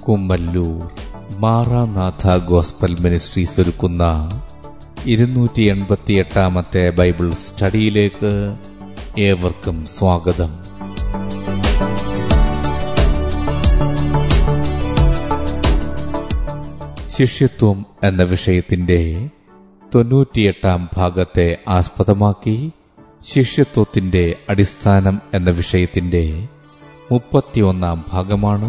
Kummallur Maranatha gospel ministries ഒരുക്കുന്ന ഇരുന്നൂറ്റി എൺപത്തി എട്ടാമത്തെ ബൈബിൾ സ്റ്റഡിയിലേക്ക് ഏവർക്കും സ്വാഗതം. ശിഷ്യത്വം എന്ന വിഷയത്തിന്റെ തൊണ്ണൂറ്റിയെട്ടാം ഭാഗത്തെ ആസ്പദമാക്കി ശിഷ്യത്വത്തിന്റെ അടിസ്ഥാനം എന്ന വിഷയത്തിന്റെ മുപ്പത്തിയൊന്നാം ഭാഗമാണ്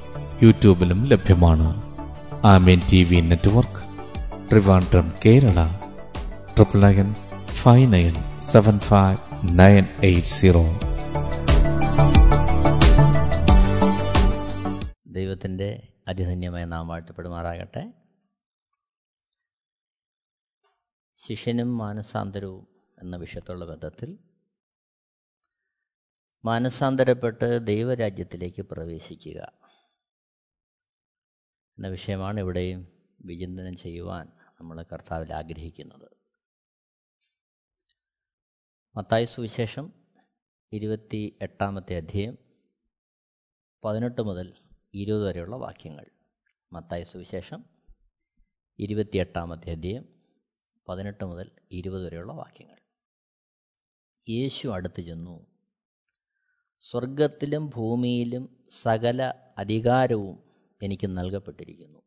യൂട്യൂബിലും ലഭ്യമാണ്. Amen T V network Trivandrum Kerala. Triple nine five nine seven five nine eight zero. ദൈവത്തിന്റെ അതിധന്യമായ നാം വാഴ്ത്തപ്പെടുമാറാകട്ടെ. ശിഷ്യനും മാനസാന്തരവും എന്ന വിഷയത്തുള്ള ബന്ധത്തിൽ മാനസാന്തരപ്പെട്ട് ദൈവരാജ്യത്തിലേക്ക് പ്രവേശിക്കുക. എന്ന വിഷയമാണ് ഇവിടെയും വിചിന്തനം ചെയ്യുവാൻ നമ്മൾ കർത്താവിൽ ആഗ്രഹിക്കുന്നത്. മത്തായ സുവിശേഷം ഇരുപത്തി എട്ടാമത്തെ അധ്യയം പതിനെട്ട് മുതൽ ഇരുപത് വരെയുള്ള വാക്യങ്ങൾ. മത്തായ സുവിശേഷം ഇരുപത്തിയെട്ടാമത്തെ അധ്യയം പതിനെട്ട് മുതൽ ഇരുപത് വരെയുള്ള വാക്യങ്ങൾ. യേശു അടുത്ത് ചെന്നു. സ്വർഗത്തിലും ഭൂമിയിലും സകല അധികാരവും എനിക്ക് നൽകപ്പെട്ടിരിക്കുന്നു.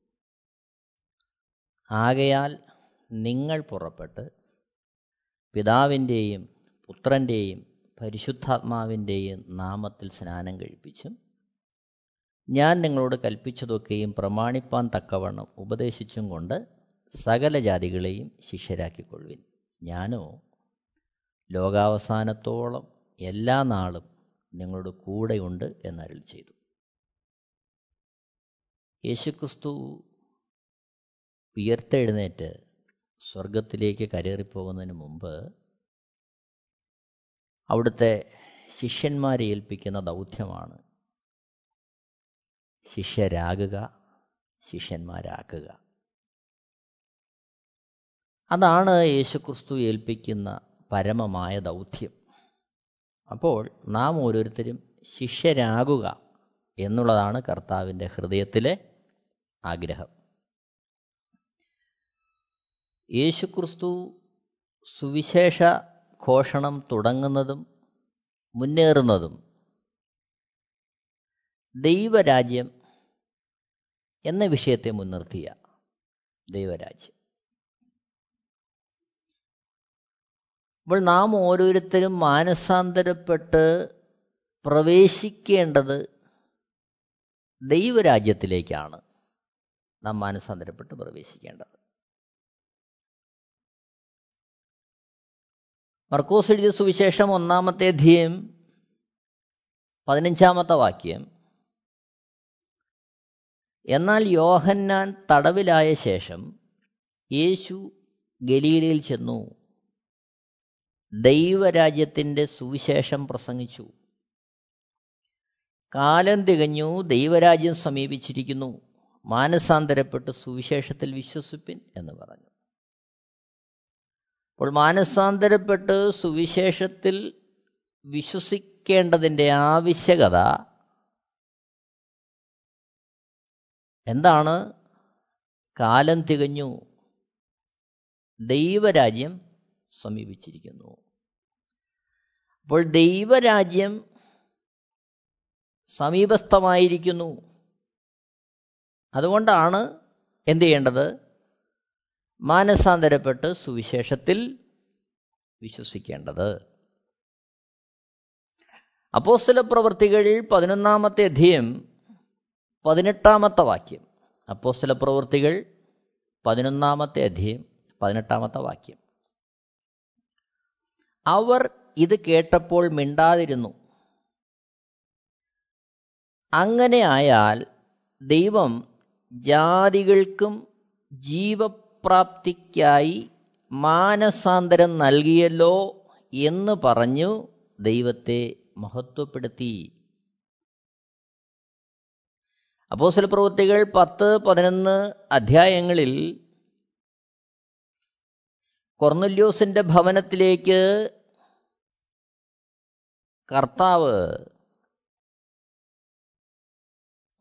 ആകയാൽ നിങ്ങൾ പുറപ്പെട്ട് പിതാവിന്റെയും പുത്രന്റെയും പരിശുദ്ധാത്മാവിന്റെയും നാമത്തിൽ സ്നാനം കഴിപ്പിച്ചും ഞാൻ നിങ്ങളോട് കൽപ്പിച്ചതൊക്കെയും പ്രമാണിപ്പാൻ തക്കവണ്ണം ഉപദേശിച്ചും കൊണ്ട് സകല ജാതികളെയും ശിഷ്യരാക്കിക്കൊള്ളുവിൻ. ഞാനോ ലോകാവസാനത്തോളം എല്ലാ നാളും നിങ്ങളുടെ കൂടെയുണ്ട് എന്നരുൾ ചെയ്തു. യേശുക്രിസ്തു ഉയർത്തെഴുന്നേറ്റ് സ്വർഗത്തിലേക്ക് കരേറിപ്പോകുന്നതിന് മുമ്പ് അവിടുത്തെ ശിഷ്യന്മാരെ ഏൽപ്പിക്കുന്ന ദൗത്യമാണ്. ശിഷ്യരാകുക ശിഷ്യന്മാരാക്കുക. അതാണ് യേശുക്രിസ്തു ഏൽപ്പിക്കുന്ന പരമമായ ദൗത്യം. അപ്പോൾ നാം ഓരോരുത്തരും ശിഷ്യരാകുക എന്നുള്ളതാണ് കർത്താവിന്റെ ഹൃദയത്തിലെ ആഗ്രഹം. യേശുക്രിസ്തു സുവിശേഷ ഘോഷണം തുടങ്ങുന്നതും മുന്നേറുന്നതും ദൈവരാജ്യം എന്ന വിഷയത്തെ മുൻനിർത്തിയ ദൈവരാജ്യം. അപ്പോൾ നാം ഓരോരുത്തരും മാനസാന്തരപ്പെട്ട് പ്രവേശിക്കേണ്ടത് ദൈവരാജ്യത്തിലേക്കാണ്. നാം മാനസാന്തരപ്പെട്ട് പ്രവേശിക്കേണ്ടത്. മർക്കോസ് എഴുതിയ സുവിശേഷം ഒന്നാമത്തെ അധ്യയം പതിനഞ്ചാമത്തെ വാക്യം. എന്നാൽ യോഹന്നാൻ തടവിലായ ശേഷം യേശു ഗലീലയിൽ ചെന്നു. ദൈവരാജ്യത്തിന്റെ സുവിശേഷം പ്രസംഗിച്ചു. കാലം തികഞ്ഞു ദൈവരാജ്യം സമീപിച്ചിരിക്കുന്നു. മാനസാന്തരപ്പെട്ട് സുവിശേഷത്തിൽ വിശ്വസിപ്പിൻ എന്ന് പറഞ്ഞു. അപ്പോൾ മാനസാന്തരപ്പെട്ട് സുവിശേഷത്തിൽ വിശ്വസിക്കേണ്ടതിന്റെ ആവശ്യകത എന്താണ്? കാലം തികഞ്ഞു. ദൈവരാജ്യം സമീപിച്ചിരിക്കുന്നു. അപ്പോൾ ദൈവരാജ്യം സമീപസ്ഥമായിരിക്കുന്നു. അതുകൊണ്ടാണ് എന്ത് ചെയ്യേണ്ടത് മാനസാന്തരപ്പെട്ട് സുവിശേഷത്തിൽ വിശ്വസിക്കേണ്ടത്. അപ്പോസ്തല പ്രവൃത്തികൾ പതിനൊന്നാമത്തെ അധ്യയം പതിനെട്ടാമത്തെ വാക്യം. അപ്പോസ്തല പ്രവൃത്തികൾ പതിനൊന്നാമത്തെ അധ്യയം പതിനെട്ടാമത്തെ വാക്യം. അവർ ഇത് കേട്ടപ്പോൾ മിണ്ടാതിരുന്നു. അങ്ങനെ ആയാൽ ദൈവം ജാതികൾക്കും ജീവപ്രാപ്തിക്കായി മാനസാന്തരം നൽകിയല്ലോ എന്ന് പറഞ്ഞു ദൈവത്തെ മഹത്വപ്പെടുത്തി. അപ്പോസ്തല പ്രവൃത്തികൾ പത്ത് പതിനൊന്ന് അധ്യായങ്ങളിൽ കൊർന്നുല്യോസിന്റെ ഭവനത്തിലേക്ക് കർത്താവ്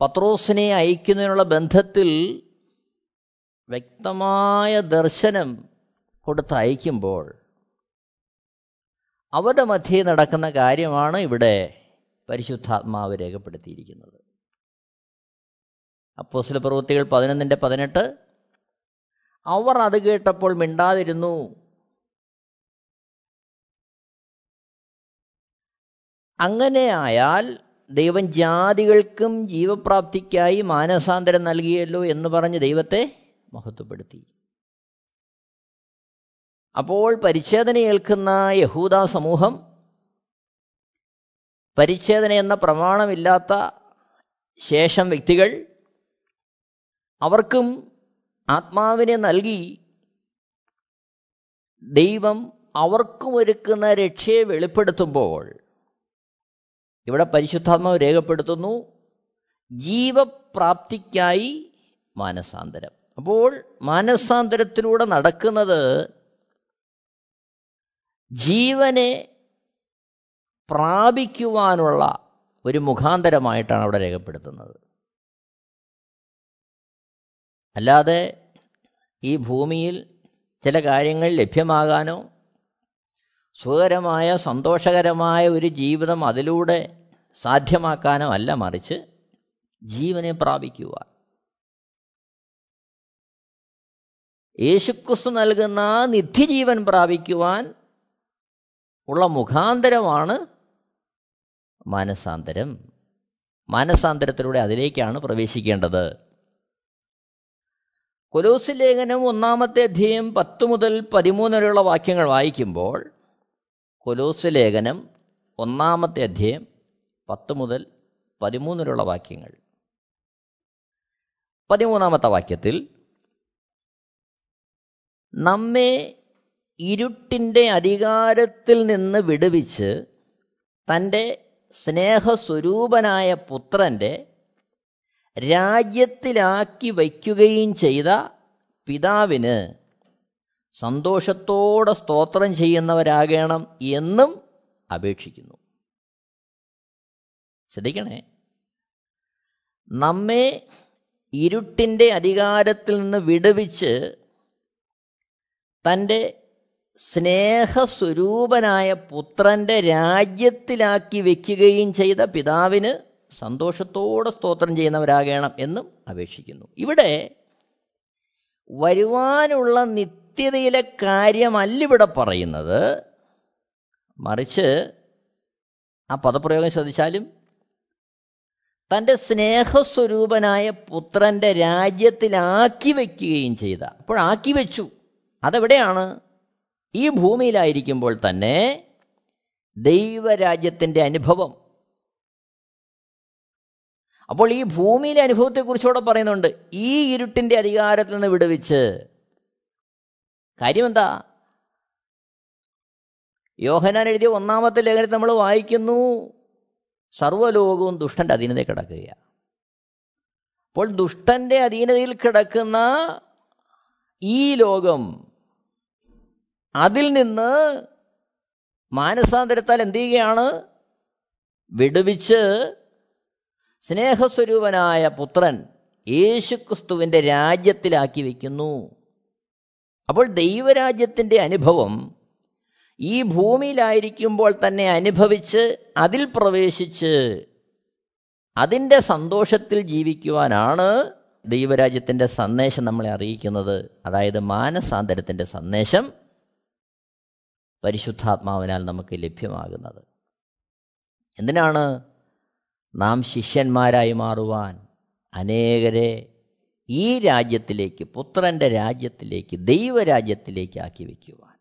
പത്രോസിനെ അയക്കുന്നതിനുള്ള ബന്ധത്തിൽ വ്യക്തമായ ദർശനം കൊടുത്ത് അയക്കുമ്പോൾ അവരുടെ മധ്യേ നടക്കുന്ന കാര്യമാണ് ഇവിടെ പരിശുദ്ധാത്മാവ് രേഖപ്പെടുത്തിയിരിക്കുന്നത്. അപ്പോസിലെ പ്രവൃത്തികൾ പതിനൊന്നിന്റെ പതിനെട്ട്. അവർ അത് കേട്ടപ്പോൾ മിണ്ടാതിരുന്നു. അങ്ങനെ ആയാൽ ദൈവം ജാതികൾക്കും ജീവപ്രാപ്തിക്കായി മാനസാന്തരം നൽകിയല്ലോ എന്ന് പറഞ്ഞ് ദൈവത്തെ മഹത്വപ്പെടുത്തി. അപ്പോൾ പരിച്ഛേദന ഏൽക്കുന്ന യഹൂദ സമൂഹം പരിച്ഛേദന എന്ന പ്രമാണമില്ലാത്ത ശേഷം വ്യക്തികൾ അവർക്കും ആത്മാവിനെ നൽകി ദൈവം അവർക്കും ഒരുക്കുന്ന രക്ഷയെ വെളിപ്പെടുത്തുമ്പോൾ ഇവിടെ പരിശുദ്ധാത്മാവ് രേഖപ്പെടുത്തുന്നു ജീവപ്രാപ്തിക്കായി മാനസാന്തരം. അപ്പോൾ മാനസാന്തരത്തിലൂടെ നടക്കുന്നത് ജീവനെ പ്രാപിക്കുവാനുള്ള ഒരു മുഖാന്തരമായിട്ടാണ് അവിടെ രേഖപ്പെടുത്തുന്നത്. അല്ലാതെ ഈ ഭൂമിയിൽ ചില കാര്യങ്ങൾ ലഭ്യമാകാനോ സുഖകരമായ സന്തോഷകരമായ ഒരു ജീവിതം അതിലൂടെ സാധ്യമാക്കാനോ അല്ല മറിച്ച് ജീവനെ പ്രാപിക്കുക. യേശുക്രിസ്തു നൽകുന്ന നിത്യജീവൻ പ്രാപിക്കുവാൻ ഉള്ള മുഖാന്തരമാണ് മാനസാന്തരം. മാനസാന്തരത്തിലൂടെ അതിലേക്കാണ് പ്രവേശിക്കേണ്ടത്. കൊലോസ് ലേഖനം ഒന്നാമത്തെ അധ്യയം പത്ത് മുതൽ പതിമൂന്ന് വരെയുള്ള വാക്യങ്ങൾ വായിക്കുമ്പോൾ കൊലോസ് ലേഖനം ഒന്നാമത്തെ അധ്യായം പത്ത് മുതൽ പതിമൂന്നിലുള്ള വാക്യങ്ങൾ. പതിമൂന്നാമത്തെ വാക്യത്തിൽ നമ്മെ ഇരുട്ടിന്റെ അധികാരത്തിൽ നിന്ന് വിടുവിച്ച് തന്റെ സ്നേഹസ്വരൂപനായ പുത്രന്റെ രാജ്യത്തിലാക്കി വയ്ക്കുകയും ചെയ്ത പിതാവിന് സന്തോഷത്തോടെ സ്തോത്രം ചെയ്യുന്നവരാകണം എന്നും അപേക്ഷിക്കുന്നു. ശ്രദ്ധിക്കണേ. നമ്മെ ഇരുട്ടിന്റെ അധികാരത്തിൽ നിന്ന് വിടുവിച്ച് തന്റെ സ്നേഹസ്വരൂപനായ പുത്രന്റെ രാജ്യത്തിലാക്കി വയ്ക്കുകയും ചെയ്ത പിതാവിന് സന്തോഷത്തോടെ സ്തോത്രം ചെയ്യുന്നവരാകണം എന്നും അപേക്ഷിക്കുന്നു. ഇവിടെ വരുവാനുള്ള നിത്യതയിലെ കാര്യമല്ല ഇവിടെ പറയുന്നത്. മറിച്ച് ആ പദപ്രയോഗം ശ്രദ്ധിച്ചാലും തന്റെ സ്നേഹസ്വരൂപനായ പുത്രന്റെ രാജ്യത്തിലാക്കി വയ്ക്കുകയും ചെയ്ത. അപ്പോഴാക്കി വെച്ചു. അതെവിടെയാണ്? ഈ ഭൂമിയിലായിരിക്കുമ്പോൾ തന്നെ ദൈവരാജ്യത്തിന്റെ അനുഭവം. അപ്പോൾ ഈ ഭൂമിയിലെ അനുഭവത്തെക്കുറിച്ചുകൂടെ പറയുന്നുണ്ട്. ഈ ഇരുട്ടിന്റെ അധികാരത്തിൽ നിന്ന് വിടുവിച്ച് കാര്യമെന്താ? യോഹനാൻ എഴുതിയ ഒന്നാമത്തെ ലേഖനത്തിൽ നമ്മൾ വായിക്കുന്നു സർവലോകവും ദുഷ്ടന്റെ അധീനതയിൽ കിടക്കുകയാണ് അപ്പോൾ ദുഷ്ടന്റെ അധീനതയിൽ കിടക്കുന്ന ഈ ലോകം അതിൽ നിന്ന് മാനസാന്തരത്താൽ എന്ത് ചെയ്യുകയാണ്? വിടുവിച്ച് സ്നേഹസ്വരൂപനായ പുത്രൻ യേശുക്രിസ്തുവിന്റെ രാജ്യത്തിലാക്കി വയ്ക്കുന്നു അപ്പോൾ ദൈവരാജ്യത്തിന്റെ അനുഭവം ഈ ഭൂമിയിലായിരിക്കുമ്പോൾ തന്നെ അനുഭവിച്ച് അതിൽ പ്രവേശിച്ച് അതിന്റെ സന്തോഷത്തിൽ ജീവിക്കുവാനാണ് ദൈവരാജ്യത്തിന്റെ സന്ദേശം നമ്മളെ അറിയിക്കുന്നത്. അതായത് മാനസാന്തരത്തിന്റെ സന്ദേശം പരിശുദ്ധാത്മാവിനാൽ നമുക്ക് ലഭ്യമാകുന്നത്. എന്തിനാണ് നാം ശിഷ്യന്മാരായി മാറുവാൻ? അനേകരെ ഈ രാജ്യത്തിലേക്ക് പുത്രന്റെ രാജ്യത്തിലേക്ക് ദൈവരാജ്യത്തിലേക്ക് ആക്കി വയ്ക്കുവാൻ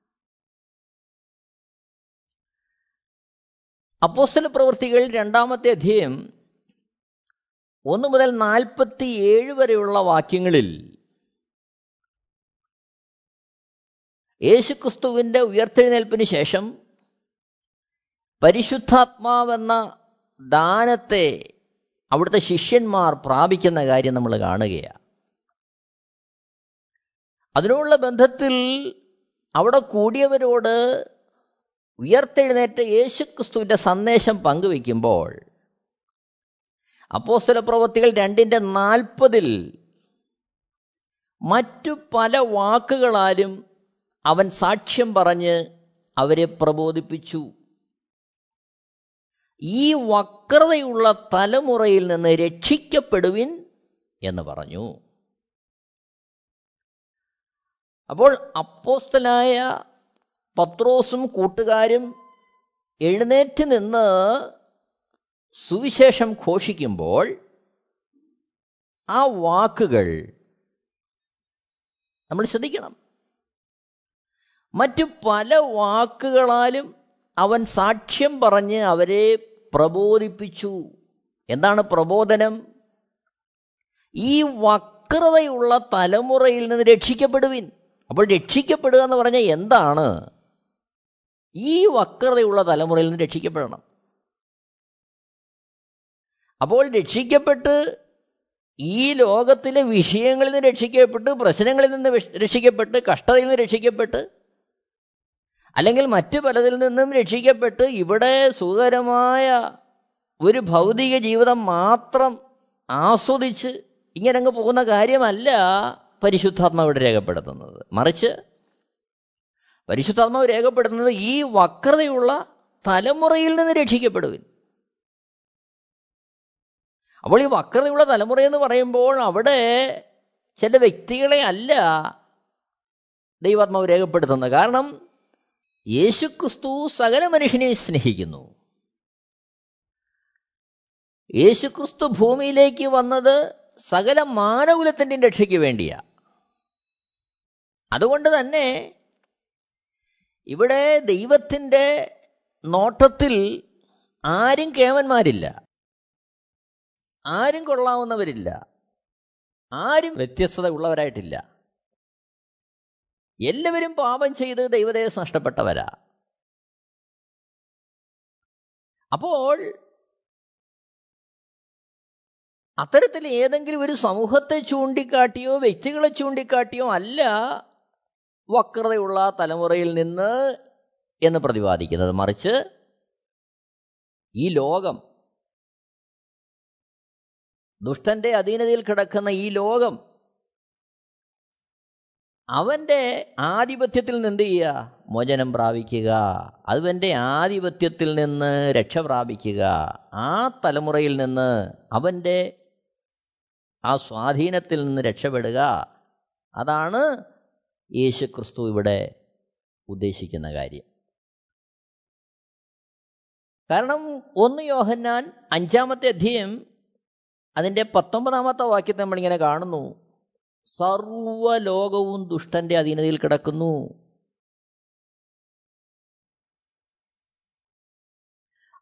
അപ്പോസ്റ്റല പ്രവൃത്തികൾ രണ്ടാമത്തെ അധ്യയം ഒന്ന് മുതൽ നാൽപ്പത്തി ഏഴ് വരെയുള്ള വാക്യങ്ങളിൽ യേശുക്രിസ്തുവിന്റെ ഉയർത്തെഴുന്നേൽപ്പിന് ശേഷം പരിശുദ്ധാത്മാവെന്ന ദാനത്തെ അവിടുത്തെ ശിഷ്യന്മാർ പ്രാപിക്കുന്ന കാര്യം നമ്മൾ കാണുകയാണ്. അതിനുള്ള ബന്ധത്തിൽ അവിടെ കൂടിയവരോട് ഉയർത്തെഴുന്നേറ്റ യേശുക്രിസ്തുവിന്റെ സന്ദേശം പങ്കുവെക്കുമ്പോൾ അപ്പോസ്തല പ്രവൃത്തികൾ രണ്ടിന്റെ നാൽപ്പതിൽ മറ്റു പല വാക്കുകളാലും അവൻ സാക്ഷ്യം പറഞ്ഞ് അവരെ പ്രബോധിപ്പിച്ചു. ഈ വക്രതയുള്ള തലമുറയിൽ നിന്ന് രക്ഷിക്കപ്പെടുവിൻ എന്ന് പറഞ്ഞു. അപ്പോൾ അപ്പോസ്തലായ പത്രോസും കൂട്ടുകാരും എഴുന്നേറ്റ് നിന്ന് സുവിശേഷം ഘോഷിക്കുമ്പോൾ ആ വാക്കുകൾ നമ്മൾ ശ്രദ്ധിക്കണം. മറ്റു പല വാക്കുകളാലും അവൻ സാക്ഷ്യം പറഞ്ഞ് അവരെ പ്രബോധിപ്പിച്ചു. എന്താണ് പ്രബോധനം? ഈ വക്രതയുള്ള തലമുറയിൽ നിന്ന് രക്ഷിക്കപ്പെടുവിൻ. അപ്പോൾ രക്ഷിക്കപ്പെടുക എന്ന് പറഞ്ഞാൽ എന്താണ്? ഈ വക്രതയുള്ള തലമുറയിൽ നിന്ന് രക്ഷിക്കപ്പെടണം. അപ്പോൾ രക്ഷിക്കപ്പെട്ട് ഈ ലോകത്തിലെ വിഷയങ്ങളിൽ നിന്ന് രക്ഷിക്കപ്പെട്ട് പ്രശ്നങ്ങളിൽ നിന്ന് രക്ഷിക്കപ്പെട്ട് കഷ്ടതയിൽ നിന്ന് രക്ഷിക്കപ്പെട്ട് അല്ലെങ്കിൽ മറ്റ് പലതിൽ നിന്നും രക്ഷിക്കപ്പെട്ട് ഇവിടെ സുഖകരമായ ഒരു ഭൗതിക ജീവിതം മാത്രം ആസ്വദിച്ച് ഇങ്ങനെ അങ്ങ് പോകുന്ന കാര്യമല്ല. പരിശുദ്ധാത്മാവിടെ രേഖപ്പെടുത്തുന്നത്. മറിച്ച് പരിശുദ്ധാത്മാവ് രേഖപ്പെടുത്തുന്നത് ഈ വക്രതയുള്ള തലമുറയിൽ നിന്ന് രക്ഷിക്കപ്പെടുവിൻ. അപ്പോൾ ഈ വക്രതയുള്ള തലമുറ എന്ന് പറയുമ്പോൾ അവിടെ ചില വ്യക്തികളെ അല്ല ദൈവാത്മാവ് രേഖപ്പെടുത്തുന്നത്. കാരണം യേശുക്രിസ്തു സകല മനുഷ്യനെ സ്നേഹിക്കുന്നു. യേശുക്രിസ്തു ഭൂമിയിലേക്ക് വന്നത് സകല മാനകുലത്തിന്റെ രക്ഷയ്ക്ക് വേണ്ടിയാ. അതുകൊണ്ട് തന്നെ ഇവിടെ ദൈവത്തിന്റെ നോട്ടത്തിൽ ആരും കേവന്മാരില്ല. ആരും കൊള്ളാവുന്നവരില്ല. ആരും വ്യത്യസ്തത ഉള്ളവരായിട്ടില്ല എല്ലാവരും പാപം ചെയ്ത് ദൈവദേശം നഷ്ടപ്പെട്ടവരാ. അപ്പോൾ അത്തരത്തിൽ ഏതെങ്കിലും ഒരു സമൂഹത്തെ ചൂണ്ടിക്കാട്ടിയോ വ്യക്തികളെ ചൂണ്ടിക്കാട്ടിയോ അല്ല വക്രതയുള്ള തലമുറയിൽ നിന്ന് എന്ന് പ്രതിപാദിക്കുന്നത്. മറിച്ച് ഈ ലോകം ദുഷ്ടന്റെ അധീനതയിൽ കിടക്കുന്ന ഈ ലോകം അവന്റെ ആധിപത്യത്തിൽ നിന്ന് എന്ത് ചെയ്യുക? മോചനം പ്രാപിക്കുക. അവന്റെ ആധിപത്യത്തിൽ നിന്ന് രക്ഷ പ്രാപിക്കുക. ആ തലമുറയിൽ നിന്ന് അവന്റെ ആ സ്വാധീനത്തിൽ നിന്ന് രക്ഷപ്പെടുക. അതാണ് യേശു ക്രിസ്തു ഇവിടെ ഉദ്ദേശിക്കുന്ന കാര്യം. കാരണം ഒന്ന് യോഹന്നാൻ അഞ്ചാമത്തെ അധ്യയം അതിന്റെ പത്തൊമ്പതാമത്തെ വാക്യത്തെ നമ്മളിങ്ങനെ കാണുന്നു. സർവലോകവും ദുഷ്ടന്റെ അധീനതയിൽ കിടക്കുന്നു.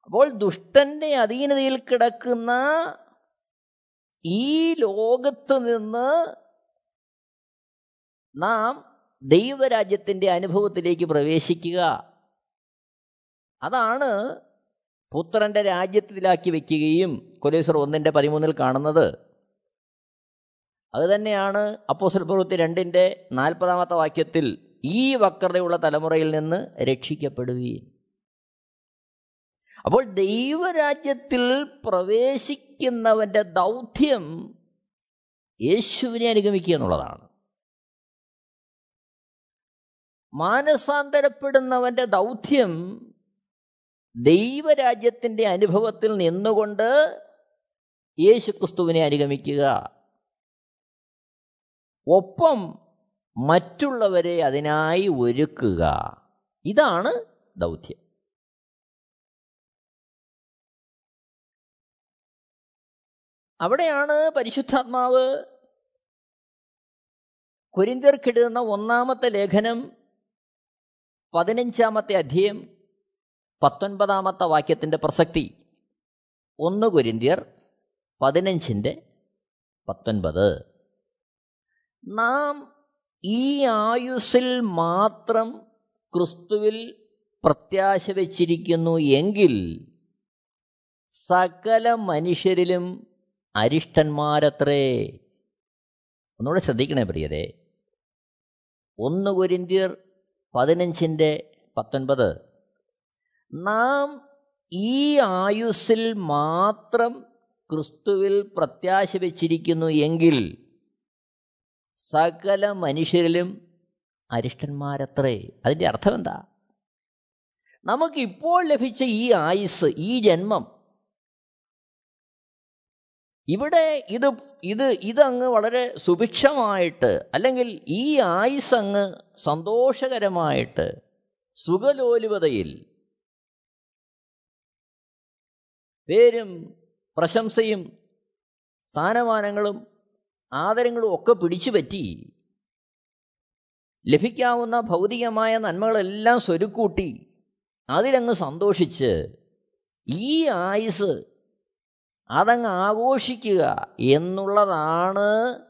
അപ്പോൾ ദുഷ്ടന്റെ അധീനതയിൽ കിടക്കുന്ന ഈ ലോകത്ത് നിന്ന് നാം ദൈവരാജ്യത്തിന്റെ അനുഭവത്തിലേക്ക് പ്രവേശിക്കുക. അതാണ് പുത്രന്റെ രാജ്യത്തിലാക്കി വയ്ക്കുകയും കൊലേശ്വർ ഒന്നിന്റെ പതിമൂന്നിൽ കാണുന്നത്. അതുതന്നെയാണ് അപ്പോസൽ പ്രവൃത്തി രണ്ടിന്റെ നാൽപ്പതാമത്തെ വാക്യത്തിൽ ഈ വക്രതയുള്ള തലമുറയിൽ നിന്ന് രക്ഷിക്കപ്പെടുകയും. അപ്പോൾ ദൈവരാജ്യത്തിൽ പ്രവേശിക്കുന്നവന്റെ ദൗത്യം യേശുവിനെ അനുഗമിക്കുക എന്നുള്ളതാണ്. മാനസാന്തരപ്പെടുന്നവന്റെ ദൗത്യം ദൈവരാജ്യത്തിന്റെ അനുഭവത്തിൽ നിന്നുകൊണ്ട് യേശുക്രിസ്തുവിനെ അനുഗമിക്കുക. ഒപ്പം മറ്റുള്ളവരെ അതിനായി ഒരുക്കുക. ഇതാണ് ദൗത്യം. അവിടെയാണ് പരിശുദ്ധാത്മാവ് കുരിന്തിർക്കിടുന്ന ഒന്നാമത്തെ ലേഖനം പതിനഞ്ചാമത്തെ അധ്യയം പത്തൊൻപതാമത്തെ വാക്യത്തിന്റെ പ്രസക്തി. ഒന്ന് കുരിന്തിയർ പതിനഞ്ചിന്റെ പത്തൊൻപത്. നാം ഈ ആയുസിൽ മാത്രം ക്രിസ്തുവിൽ പ്രത്യാശ വച്ചിരിക്കുന്നു എങ്കിൽ സകല മനുഷ്യരിലും അരിഷ്ടന്മാരത്രേ. ഒന്നുകൂടെ ശ്രദ്ധിക്കണേ പ്രിയരെ. ഒന്ന് കുരിന്തിയർ പതിനഞ്ചിന്റെ പത്തൊൻപത്. നാം ഈ ആയുസ്സിൽ മാത്രം ക്രിസ്തുവിൽ പ്രത്യാശ വച്ചിരിക്കുന്നു എങ്കിൽ സകല മനുഷ്യരിലും അരിഷ്ടന്മാരത്രേ. അതിന്റെ അർത്ഥം എന്താ നമുക്കിപ്പോൾ ലഭിച്ച ഈ ആയുസ് ഈ ജന്മം ഇവിടെ ഇത് ഇത് ഇതങ്ങ് വളരെ സുഭിക്ഷമായിട്ട് അല്ലെങ്കിൽ ഈ ആയുസ് അങ്ങ് സന്തോഷകരമായിട്ട് സുഖലോലുപതയിൽ പേരും പ്രശംസയും സ്ഥാനമാനങ്ങളും ആദരങ്ങളും ഒക്കെ പിടിച്ചു പറ്റി ലഭിക്കാവുന്ന ഭൗതികമായ നന്മകളെല്ലാം സ്വരുക്കൂട്ടി അതിലങ്ങ് സന്തോഷിച്ച് ഈ ആയുസ് അതങ്ങ് ആഘോഷിക്കുക എന്നുള്ളതാണ്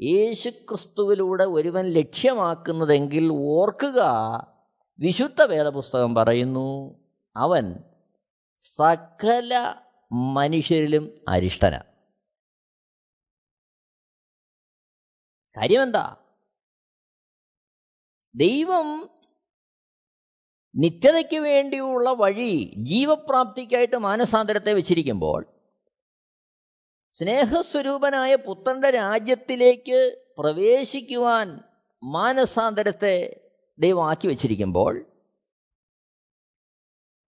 യേശുക്രിസ്തുവിലൂടെ ഒരുവൻ ലക്ഷ്യമാക്കുന്നതെങ്കിൽ ഓർക്കുക വിശുദ്ധ വേദപുസ്തകം പറയുന്നു അവൻ സകല മനുഷ്യരിലും അരിഷ്ടന. കാര്യമെന്താ? ദൈവം നിത്യതയ്ക്ക് വേണ്ടിയുള്ള വഴി ജീവപ്രാപ്തിക്കായിട്ട് മാനസാന്തരത്തെ വെച്ചിരിക്കുമ്പോൾ സ്നേഹസ്വരൂപനായ പുത്രന്റെ രാജ്യത്തിലേക്ക് പ്രവേശിക്കുവാൻ മാനസാന്തരത്തെ ദൈവമാക്കി വച്ചിരിക്കുമ്പോൾ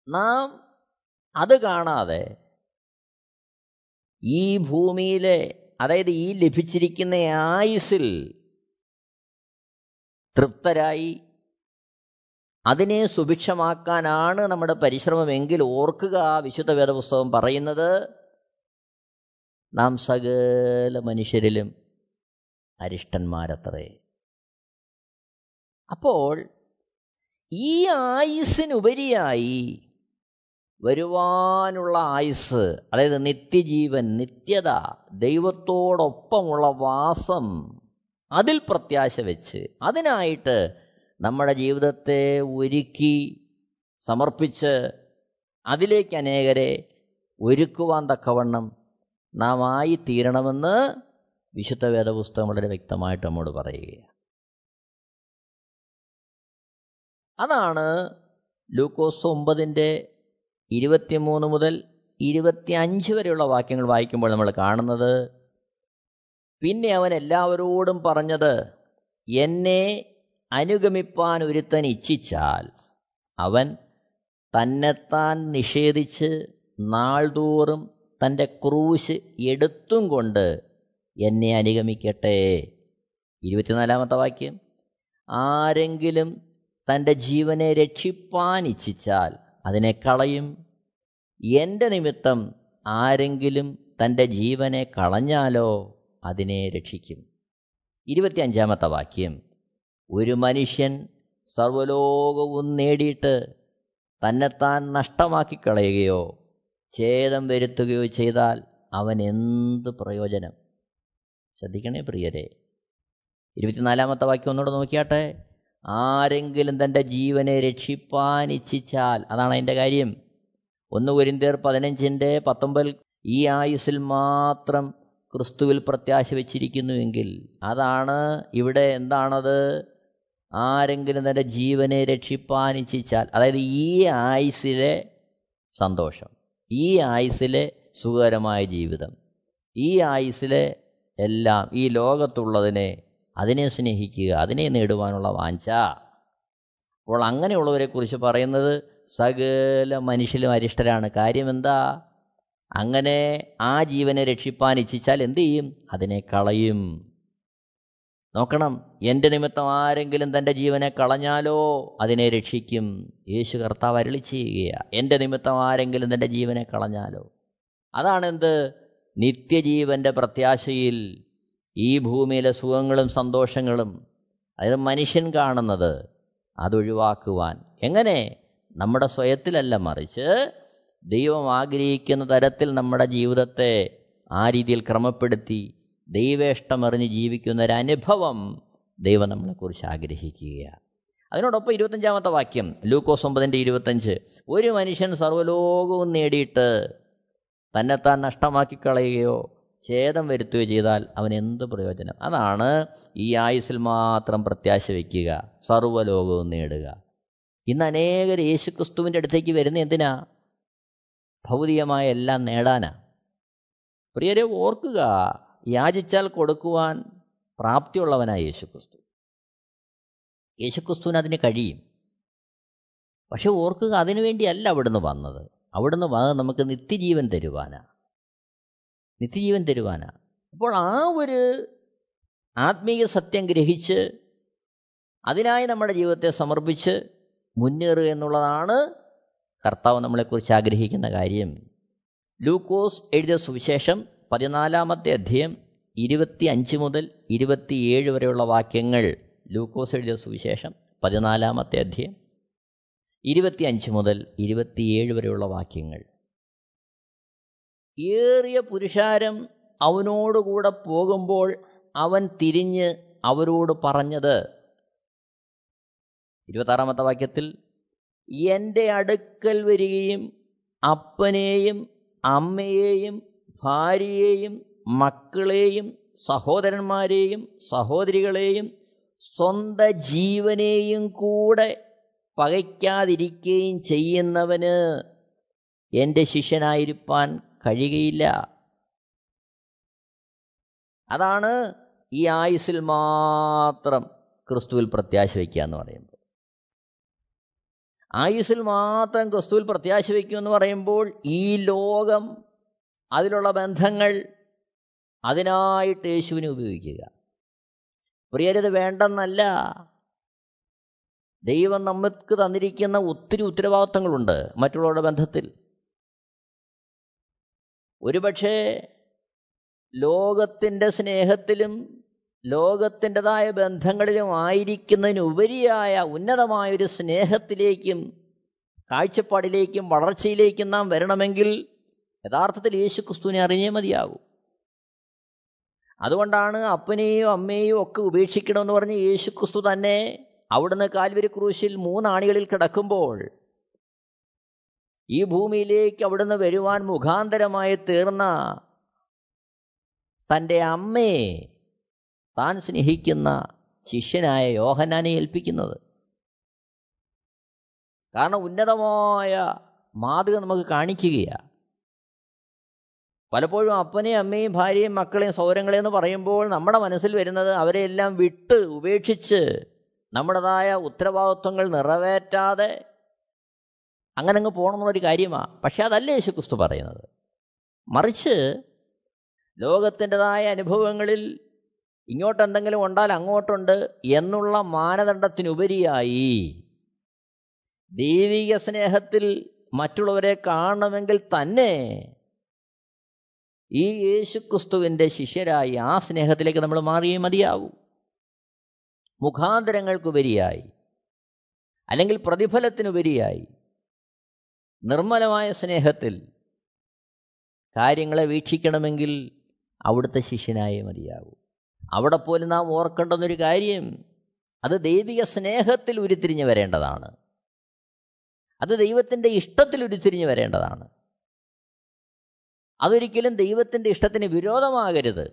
നാം അത് കാണാതെ ഈ ഭൂമിയിലെ അതായത് ഈ ലഭിച്ചിരിക്കുന്ന ആയുസിൽ തൃപ്തരായി അതിനെ സുഭിക്ഷമാക്കാനാണ് നമ്മുടെ പരിശ്രമമെങ്കിൽ ഓർക്കുക ആ വിശുദ്ധ വേദപുസ്തകം പറയുന്നത്. നാം സകല മനുഷ്യരിലും അരിഷ്ടന്മാരത്രേ. അപ്പോൾ ഈ ആയുസ്സിനുപരിയായി വരുവാനുള്ള ആയുസ് അതായത് നിത്യജീവൻ നിത്യത ദൈവത്തോടൊപ്പമുള്ള വാസം അതിൽ പ്രത്യാശ വെച്ച് അതിനായിട്ട് നമ്മുടെ ജീവിതത്തെ ഒരുക്കി സമർപ്പിച്ച് അതിലേക്ക് അനേകരെ ഒരുക്കുവാൻ തക്കവണ്ണം നാം ആയി തീരണമെന്ന് വിശുദ്ധ വേദപുസ്തകം വളരെ വ്യക്തമായിട്ട് നമ്മോട് പറയുകയാണ്. അതാണ് ലൂക്കോസ് ഒമ്പതിന്റെ ഇരുപത്തിമൂന്ന് മുതൽ ഇരുപത്തിയഞ്ച് വരെയുള്ള വാക്യങ്ങൾ വായിക്കുമ്പോൾ നമ്മൾ കാണുന്നത് പിന്നെ അവൻ എല്ലാവരോടും പറഞ്ഞത് എന്നെ അനുഗമിപ്പാൻ ഒരുത്തൻ ഇച്ഛിച്ചാൽ അവൻ തന്നെത്താൻ നിഷേധിച്ച് നാൾതോറും തന്റെ ക്രൂശ് എടുത്തും കൊണ്ട് എന്നെ അനുഗമിക്കട്ടെ. ഇരുപത്തിനാലാമത്തെ വാക്യം. ആരെങ്കിലും തന്റെ ജീവനെ രക്ഷിപ്പാൻ ഇച്ഛിച്ചാൽ അതിനെ കളയും. എന്റെ നിമിത്തം ആരെങ്കിലും തന്റെ ജീവനെ കളഞ്ഞാലോ അതിനെ രക്ഷിക്കും. ഇരുപത്തിയഞ്ചാമത്തെ വാക്യം. ഒരു മനുഷ്യൻ സർവലോകവും നേടിയിട്ട് തന്നെത്താൻ നഷ്ടമാക്കി കളയുകയോ ഛേദം വരുത്തുകയോ ചെയ്താൽ അവൻ എന്ത് പ്രയോജനം? ശ്രദ്ധിക്കണേ പ്രിയരെ. ഇരുപത്തിനാലാമത്തെ വാക്യം ഒന്നുകൂടെ നോക്കിയാട്ടെ. ആരെങ്കിലും തന്റെ ജീവനെ രക്ഷിപ്പാൻ ഇച്ഛിച്ചാൽ അതാണ് അതിന്റെ കാര്യം. ഒന്ന് കുരിന്തേർ പതിനഞ്ചിന്റെ പത്തൊമ്പതിൽ ഈ ആയുസിൽ മാത്രം ക്രിസ്തുവിൽ പ്രത്യാശ വെച്ചിരിക്കുന്നുവെങ്കിൽ അതാണ് ഇവിടെ എന്താണത്? ആരെങ്കിലും തന്റെ ജീവനെ രക്ഷിപ്പാൻ ഇച്ഛിച്ചാൽ അതായത് ഈ ആയുസ്സിലെ സന്തോഷം. ഈ ആയുസ്സിലെ സുഖകരമായ ജീവിതം ഈ ആയുസ്സിലെ എല്ലാം ഈ ലോകത്തുള്ളതിനെ അതിനെ സ്നേഹിക്കുക അതിനെ നേടുവാനുള്ള വാഞ്ച. അപ്പോൾ അങ്ങനെയുള്ളവരെക്കുറിച്ച് പറയുന്നത് സകല മനുഷ്യരും അരിഷ്ടരാണ്. കാര്യം എന്താ? അങ്ങനെ ആ ജീവനെ രക്ഷിപ്പാൻ ഇച്ഛിച്ചാൽ എന്തു ചെയ്യും? അതിനെ കളയും. നോക്കണം എന്റെ നിമിത്തം ആരെങ്കിലും തന്റെ ജീവനെ കളഞ്ഞാലോ അതിനെ രക്ഷിക്കും. യേശു കർത്താവ് അരളി ചെയ്യുകയാണ് എന്റെ നിമിത്തം ആരെങ്കിലും തന്റെ ജീവനെ കളഞ്ഞാലോ. അതാണെന്ത്? നിത്യജീവന്റെ പ്രത്യാശയിൽ ഈ ഭൂമിയിലെ സുഖങ്ങളും സന്തോഷങ്ങളും അതായത് മനുഷ്യൻ കാണുന്നത് അതൊഴിവാക്കുവാൻ എങ്ങനെ? നമ്മുടെ സ്വയത്തിലല്ല മറിച്ച് ദൈവം ആഗ്രഹിക്കുന്ന തരത്തിൽ നമ്മുടെ ജീവിതത്തെ ആ രീതിയിൽ ക്രമപ്പെടുത്തി ദൈവേഷ്ടമറിഞ്ഞ് ജീവിക്കുന്ന ഒരു അനുഭവം ദൈവം നമ്മളെക്കുറിച്ച് ആഗ്രഹിക്കുകയാണ്. അതിനോടൊപ്പം ഇരുപത്തഞ്ചാമത്തെ വാക്യം ലൂക്കോസ് ഒമ്പതിന്റെ ഇരുപത്തഞ്ച് ഒരു മനുഷ്യൻ സർവലോകവും നേടിയിട്ട് തന്നെത്താൻ നഷ്ടമാക്കി കളയുകയോ ഛേദം വരുത്തുകയോ ചെയ്താൽ അവൻ എന്ത് പ്രയോജനം? അതാണ് ഈ ആയുസ്സിൽ മാത്രം പ്രത്യാശ വയ്ക്കുക സർവലോകവും നേടുക. ഇന്ന് അനേകർ യേശുക്രിസ്തുവിന്റെ അടുത്തേക്ക് വരുന്ന എന്തിനാ? ഭൗതികമായ എല്ലാം നേടാനാ. പ്രിയരെ ഓർക്കുക യാചിച്ചാൽ കൊടുക്കുവാൻ പ്രാപ്തിയുള്ളവനായ യേശുക്രിസ്തു. യേശുക്രിസ്തുവിന് അതിന് കഴിയും. പക്ഷെ ഓർക്കുക അതിനുവേണ്ടിയല്ല അവിടുന്ന് വന്നത്. അവിടുന്ന് വന്നത് നമുക്ക് നിത്യജീവൻ തരുവാനാ. നിത്യജീവൻ തരുവാനാ. അപ്പോൾ ആ ഒരു ആത്മീയ സത്യം ഗ്രഹിച്ച് അതിനായി നമ്മുടെ ജീവിതത്തെ സമർപ്പിച്ച് മുന്നേറുക എന്നുള്ളതാണ് കർത്താവ് നമ്മളെക്കുറിച്ച് ആഗ്രഹിക്കുന്ന കാര്യം. ലൂക്കോസ് എഴുതിയ സുവിശേഷം പതിനാലാമത്തെ അധ്യയം ഇരുപത്തി അഞ്ച് മുതൽ ഇരുപത്തിയേഴ് വരെയുള്ള വാക്യങ്ങൾ ലൂക്കോസ് എഴുതിയ സുവിശേഷം. പതിനാലാമത്തെ അധ്യയം ഇരുപത്തിയഞ്ച് മുതൽ ഇരുപത്തിയേഴ് വരെയുള്ള വാക്യങ്ങൾ. ഏറിയ പുരുഷാരം അവനോടുകൂടെ പോകുമ്പോൾ അവൻ തിരിഞ്ഞ് അവരോട് പറഞ്ഞത് ഇരുപത്താറാമത്തെ വാക്യത്തിൽ എന്റെ അടുക്കൽ വരികയും അപ്പനെയും അമ്മയെയും ഭാര്യയെയും മക്കളെയും സഹോദരന്മാരെയും സഹോദരികളെയും സ്വന്ത ജീവനെയും കൂടെ പകയ്ക്കാതിരിക്കുകയും ചെയ്യുന്നവന് എന്റെ ശിഷ്യനായിരിക്കാൻ കഴിയുകയില്ല. അതാണ് ഈ ആയുസ്സിൽ മാത്രം ക്രിസ്തുവിൽ പ്രത്യാശ വയ്ക്കുക എന്ന് പറയുമ്പോൾ. ആയുസ്സിൽ മാത്രം ക്രിസ്തുവിൽ പ്രത്യാശ വയ്ക്കുക എന്ന് പറയുമ്പോൾ ഈ ലോകം അതിലുള്ള ബന്ധങ്ങൾ അതിനായിട്ട് യേശുവിനെ ഉപയോഗിക്കുക. പ്രിയരത് വേണ്ടെന്നല്ല. ദൈവം നമുക്ക് തന്നിരിക്കുന്ന ഒത്തിരി ഉത്തരവാദിത്തങ്ങളുണ്ട് മറ്റുള്ളവരുടെ ബന്ധത്തിൽ. ഒരുപക്ഷേ ലോകത്തിന്റെ സ്നേഹത്തിലും ലോകത്തിന്റെതായ ബന്ധങ്ങളിലും ആയിരിക്കുന്നതിനുപരിയായ ഉന്നതമായൊരു സ്നേഹത്തിലേക്കും കാഴ്ചപ്പാടിലേക്കും വളർച്ചയിലേക്കും നാം വരണമെങ്കിൽ യഥാർത്ഥത്തിൽ യേശു ക്രിസ്തുവിനെ അറിഞ്ഞേ മതിയാകൂ. അതുകൊണ്ടാണ് അപ്പനെയും അമ്മയെയും ഒക്കെ ഉപേക്ഷിക്കണമെന്ന് പറഞ്ഞ് യേശു ക്രിസ്തു തന്നെ അവിടുന്ന് കാൽവരി ക്രൂശിൽ മൂന്നാണികളിൽ കിടക്കുമ്പോൾ ഈ ഭൂമിയിലേക്ക് അവിടുന്ന് വരുവാൻ മുഖാന്തരമായി തീർന്ന തന്റെ അമ്മയെ താൻ സ്നേഹിക്കുന്ന ശിഷ്യനായ യോഹനാനെ ഏൽപ്പിക്കുന്നത്. കാരണം ഉന്നതമായ മാതൃക നമുക്ക് കാണിക്കുകയാണ്. പലപ്പോഴും അപ്പനെയും അമ്മയും ഭാര്യയും മക്കളെയും എന്ന് പറയുമ്പോൾ നമ്മുടെ മനസ്സിൽ വരുന്നത് അവരെയെല്ലാം വിട്ട് ഉപേക്ഷിച്ച് നമ്മുടേതായ ഉത്തരവാദിത്വങ്ങൾ നിറവേറ്റാതെ അങ്ങനെ അങ്ങ് പോകണമെന്നൊരു കാര്യമാണ് പക്ഷേ അതല്ല യേശു ക്രിസ്തു പറയുന്നത്? മറിച്ച് ലോകത്തിന്റെതായ അനുഭവങ്ങളിൽ ഇങ്ങോട്ട് എന്തെങ്കിലും ഉണ്ടാൽ അങ്ങോട്ടുണ്ട് എന്നുള്ള മാനദണ്ഡത്തിനുപരിയായി ദൈവിക സ്നേഹത്തിൽ മറ്റുള്ളവരെ കാണണമെങ്കിൽ തന്നെ ഈ യേശുക്രിസ്തുവിന്റെ ശിഷ്യരായി ആ സ്നേഹത്തിലേക്ക് നമ്മൾ മാറിയേ മതിയാകൂ. മുഖാന്തരങ്ങൾക്കുപരിയായി അല്ലെങ്കിൽ പ്രതിഫലത്തിനുപരിയായി നിർമ്മലമായ സ്നേഹത്തിൽ കാര്യങ്ങളെ വീക്ഷിക്കണമെങ്കിൽ അവിടുത്തെ ശിഷ്യനായേ മതിയാകൂ. അവിടെ പോലും നാം ഓർക്കേണ്ടെന്നൊരു കാര്യം അത് ദൈവിക സ്നേഹത്തിൽ ഉരുത്തിരിഞ്ഞ് വരേണ്ടതാണ്. അത് ദൈവത്തിന്റെ ഇഷ്ടത്തിൽ ഉരുത്തിരിഞ്ഞ് വരേണ്ടതാണ്. അതൊരിക്കലും ദൈവത്തിന്റെ ഇഷ്ടത്തിന് വിരോധമാകരുത്.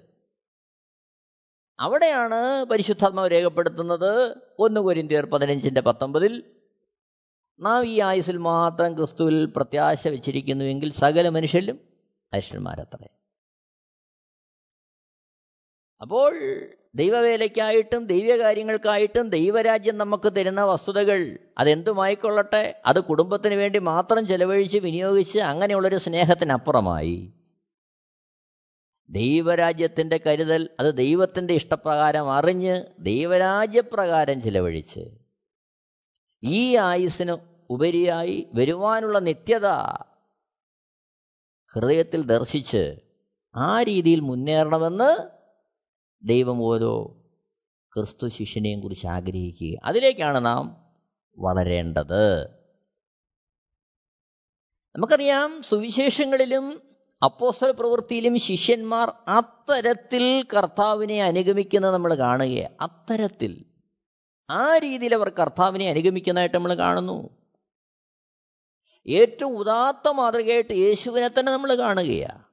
അവിടെയാണ് പരിശുദ്ധാത്മാവ് രേഖപ്പെടുത്തുന്നത്. ഒന്ന് കൊരിന്തിയർ പതിനഞ്ചിന്റെ പത്തൊമ്പതിൽ നാം ഈ ആയുസിൽ മാത്രം ക്രിസ്തുവിൽ പ്രത്യാശ വെച്ചിരിക്കുന്നുവെങ്കിൽ സകല മനുഷ്യരിലും മനുഷ്യന്മാരത്രേ അപ്പോൾ ദൈവവേലയ്ക്കായിട്ടും ദൈവകാര്യങ്ങൾക്കായിട്ടും ദൈവരാജ്യം നമുക്ക് തരുന്ന വസ്തുതകൾ അതെന്തുമായിക്കൊള്ളട്ടെ? അത് കുടുംബത്തിന് വേണ്ടി മാത്രം ചെലവഴിച്ച് വിനിയോഗിച്ച് അങ്ങനെയുള്ളൊരു സ്നേഹത്തിനപ്പുറമായി. ദൈവരാജ്യത്തിന്റെ കരുതൽ അത് ദൈവത്തിന്റെ ഇഷ്ടപ്രകാരം അറിഞ്ഞ് ദൈവരാജ്യപ്രകാരം ചിലവഴിച്ച് ഈ ആയുസ്സിന് ഉപരിയായി വരുവാനുള്ള നിത്യത ഹൃദയത്തിൽ ദർശിച്ച് ആ രീതിയിൽ മുന്നേറണമെന്ന് ദൈവം ഓരോ ക്രിസ്തു ശിഷ്യനെയും കുറിച്ച് ആഗ്രഹിക്കുക. അതിലേക്കാണ് നാം വളരേണ്ടത്. നമുക്കറിയാം സുവിശേഷങ്ങളിലും അപ്പോസ്തല പ്രവൃത്തിയിലും ശിഷ്യന്മാർ അത്തരത്തിൽ കർത്താവിനെ അനുഗമിക്കുന്നത് നമ്മൾ കാണുകയാണ് അത്തരത്തിൽ. ആ രീതിയിൽ അവർ കർത്താവിനെ അനുഗമിക്കുന്നതായിട്ട് നമ്മൾ കാണുന്നു. ഏറ്റവും ഉദാത്ത മാതൃകയായിട്ട് യേശുവിനെ തന്നെ നമ്മൾ കാണുകയാണ്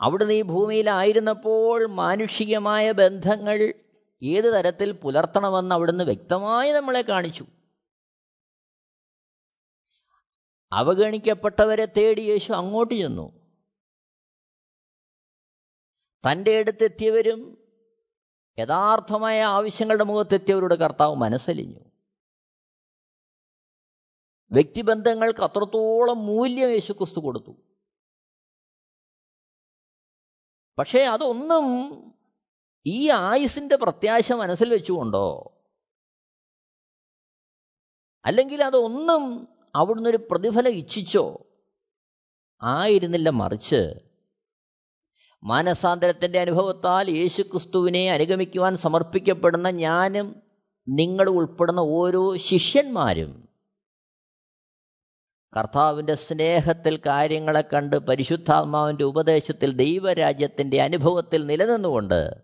അവിടുന്ന് ഈ ഭൂമിയിലായിരുന്നപ്പോൾ മാനുഷികമായ ബന്ധങ്ങൾ ഏത് തരത്തിൽ പുലർത്തണമെന്ന് അവിടുന്ന് വ്യക്തമായി നമ്മളെ കാണിച്ചു. അവഗണിക്കപ്പെട്ടവരെ തേടി യേശു അങ്ങോട്ട് ചെന്നു. തന്റെ അടുത്തെത്തിയവരും യഥാർത്ഥമായ ആവശ്യങ്ങളുടെ മുഖത്തെത്തിയവരുടെ കർത്താവ് മനസ്സലിഞ്ഞു. വ്യക്തിബന്ധങ്ങൾക്ക് അത്രത്തോളം മൂല്യം യേശു ക്രിസ്തു കൊടുത്തു. പക്ഷേ അതൊന്നും ഈ ആയുസിന്റെ പ്രത്യാശ മനസ്സിൽ വെച്ചുകൊണ്ടോ? അല്ലെങ്കിൽ അതൊന്നും അവിടുന്ന് ഒരു പ്രതിഫലം ഇച്ഛിച്ചോ? ആയിരുന്നില്ല മറിച്ച്. മാനസാന്തരത്തിന്റെ അനുഭവത്താൽ യേശു ക്രിസ്തുവിനെ അനുഗമിക്കുവാൻ സമർപ്പിക്കപ്പെടുന്ന ഞാനും നിങ്ങൾ ഉൾപ്പെടുന്ന ഓരോ ശിഷ്യന്മാരും. കർത്താവിന്റെ സ്നേഹത്തിൽ കാര്യങ്ങളെ കണ്ട് പരിശുദ്ധാത്മാവിന്റെ ഉപദേശത്തിൽ ദൈവരാജ്യത്തിന്റെ അനുഭവത്തിൽ നിലനിന്നുകൊണ്ട്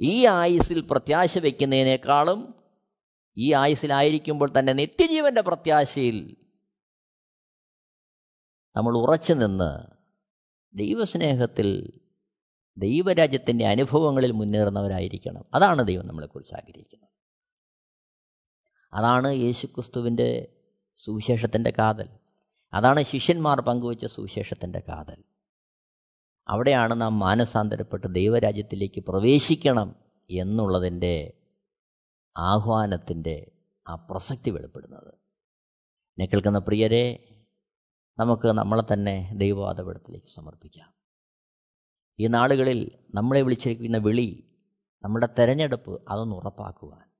ഈ ആയുസിൽ പ്രത്യാശ വയ്ക്കുന്നതിനേക്കാളും ഈ ആയുസിലായിരിക്കുമ്പോൾ തന്നെ നിത്യജീവന്റെ പ്രത്യാശയിൽ നമ്മൾ ഉറച്ചു നിന്ന് ദൈവസ്നേഹത്തിൽ ദൈവരാജ്യത്തിന്റെ അനുഭവങ്ങളിൽ മുന്നേറുന്നവരായിരിക്കണം. അതാണ് ദൈവം നമ്മളെക്കുറിച്ച് ആഗ്രഹിക്കുന്നത്. അതാണ് യേശുക്രിസ്തുവിന്റെ സുവിശേഷത്തിന്റെ കാതൽ. അതാണ് ശിഷ്യന്മാർ പങ്കുവച്ച സുവിശേഷത്തിന്റെ കാതൽ. അവിടെയാണ് നാം മാനസാന്തരപ്പെട്ട് ദൈവരാജ്യത്തിലേക്ക് പ്രവേശിക്കണം എന്നുള്ളതിന്റെ ആഹ്വാനത്തിന്റെ ആ പ്രസക്തി വെളിപ്പെടുന്നത്. എന്നെ കേൾക്കുന്ന പ്രിയരെ നമുക്ക് നമ്മളെ തന്നെ ദൈവവാദപീഠത്തിലേക്ക് സമർപ്പിക്കാം. ഈ നാളുകളിൽ നമ്മളെ വിളിച്ചിരിക്കുന്ന വിളി നമ്മുടെ തെരഞ്ഞെടുപ്പ് അതൊന്ന് ഉറപ്പാക്കുവാൻ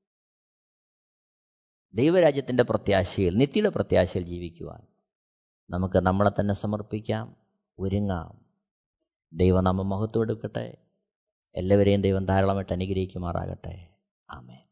ദൈവരാജ്യത്തിന്റെ പ്രത്യാശയിൽ നിത്യയുടെ പ്രത്യാശയിൽ ജീവിക്കുവാൻ നമുക്ക് നമ്മളെ തന്നെ സമർപ്പിക്കാം ഒരുങ്ങാം. ദൈവനാമം മഹത്വം എടുക്കട്ടെ എല്ലാവരെയും ദൈവം ധാരാളമായിട്ട് അനുഗ്രഹിക്കുമാറാകട്ടെ. ആമേ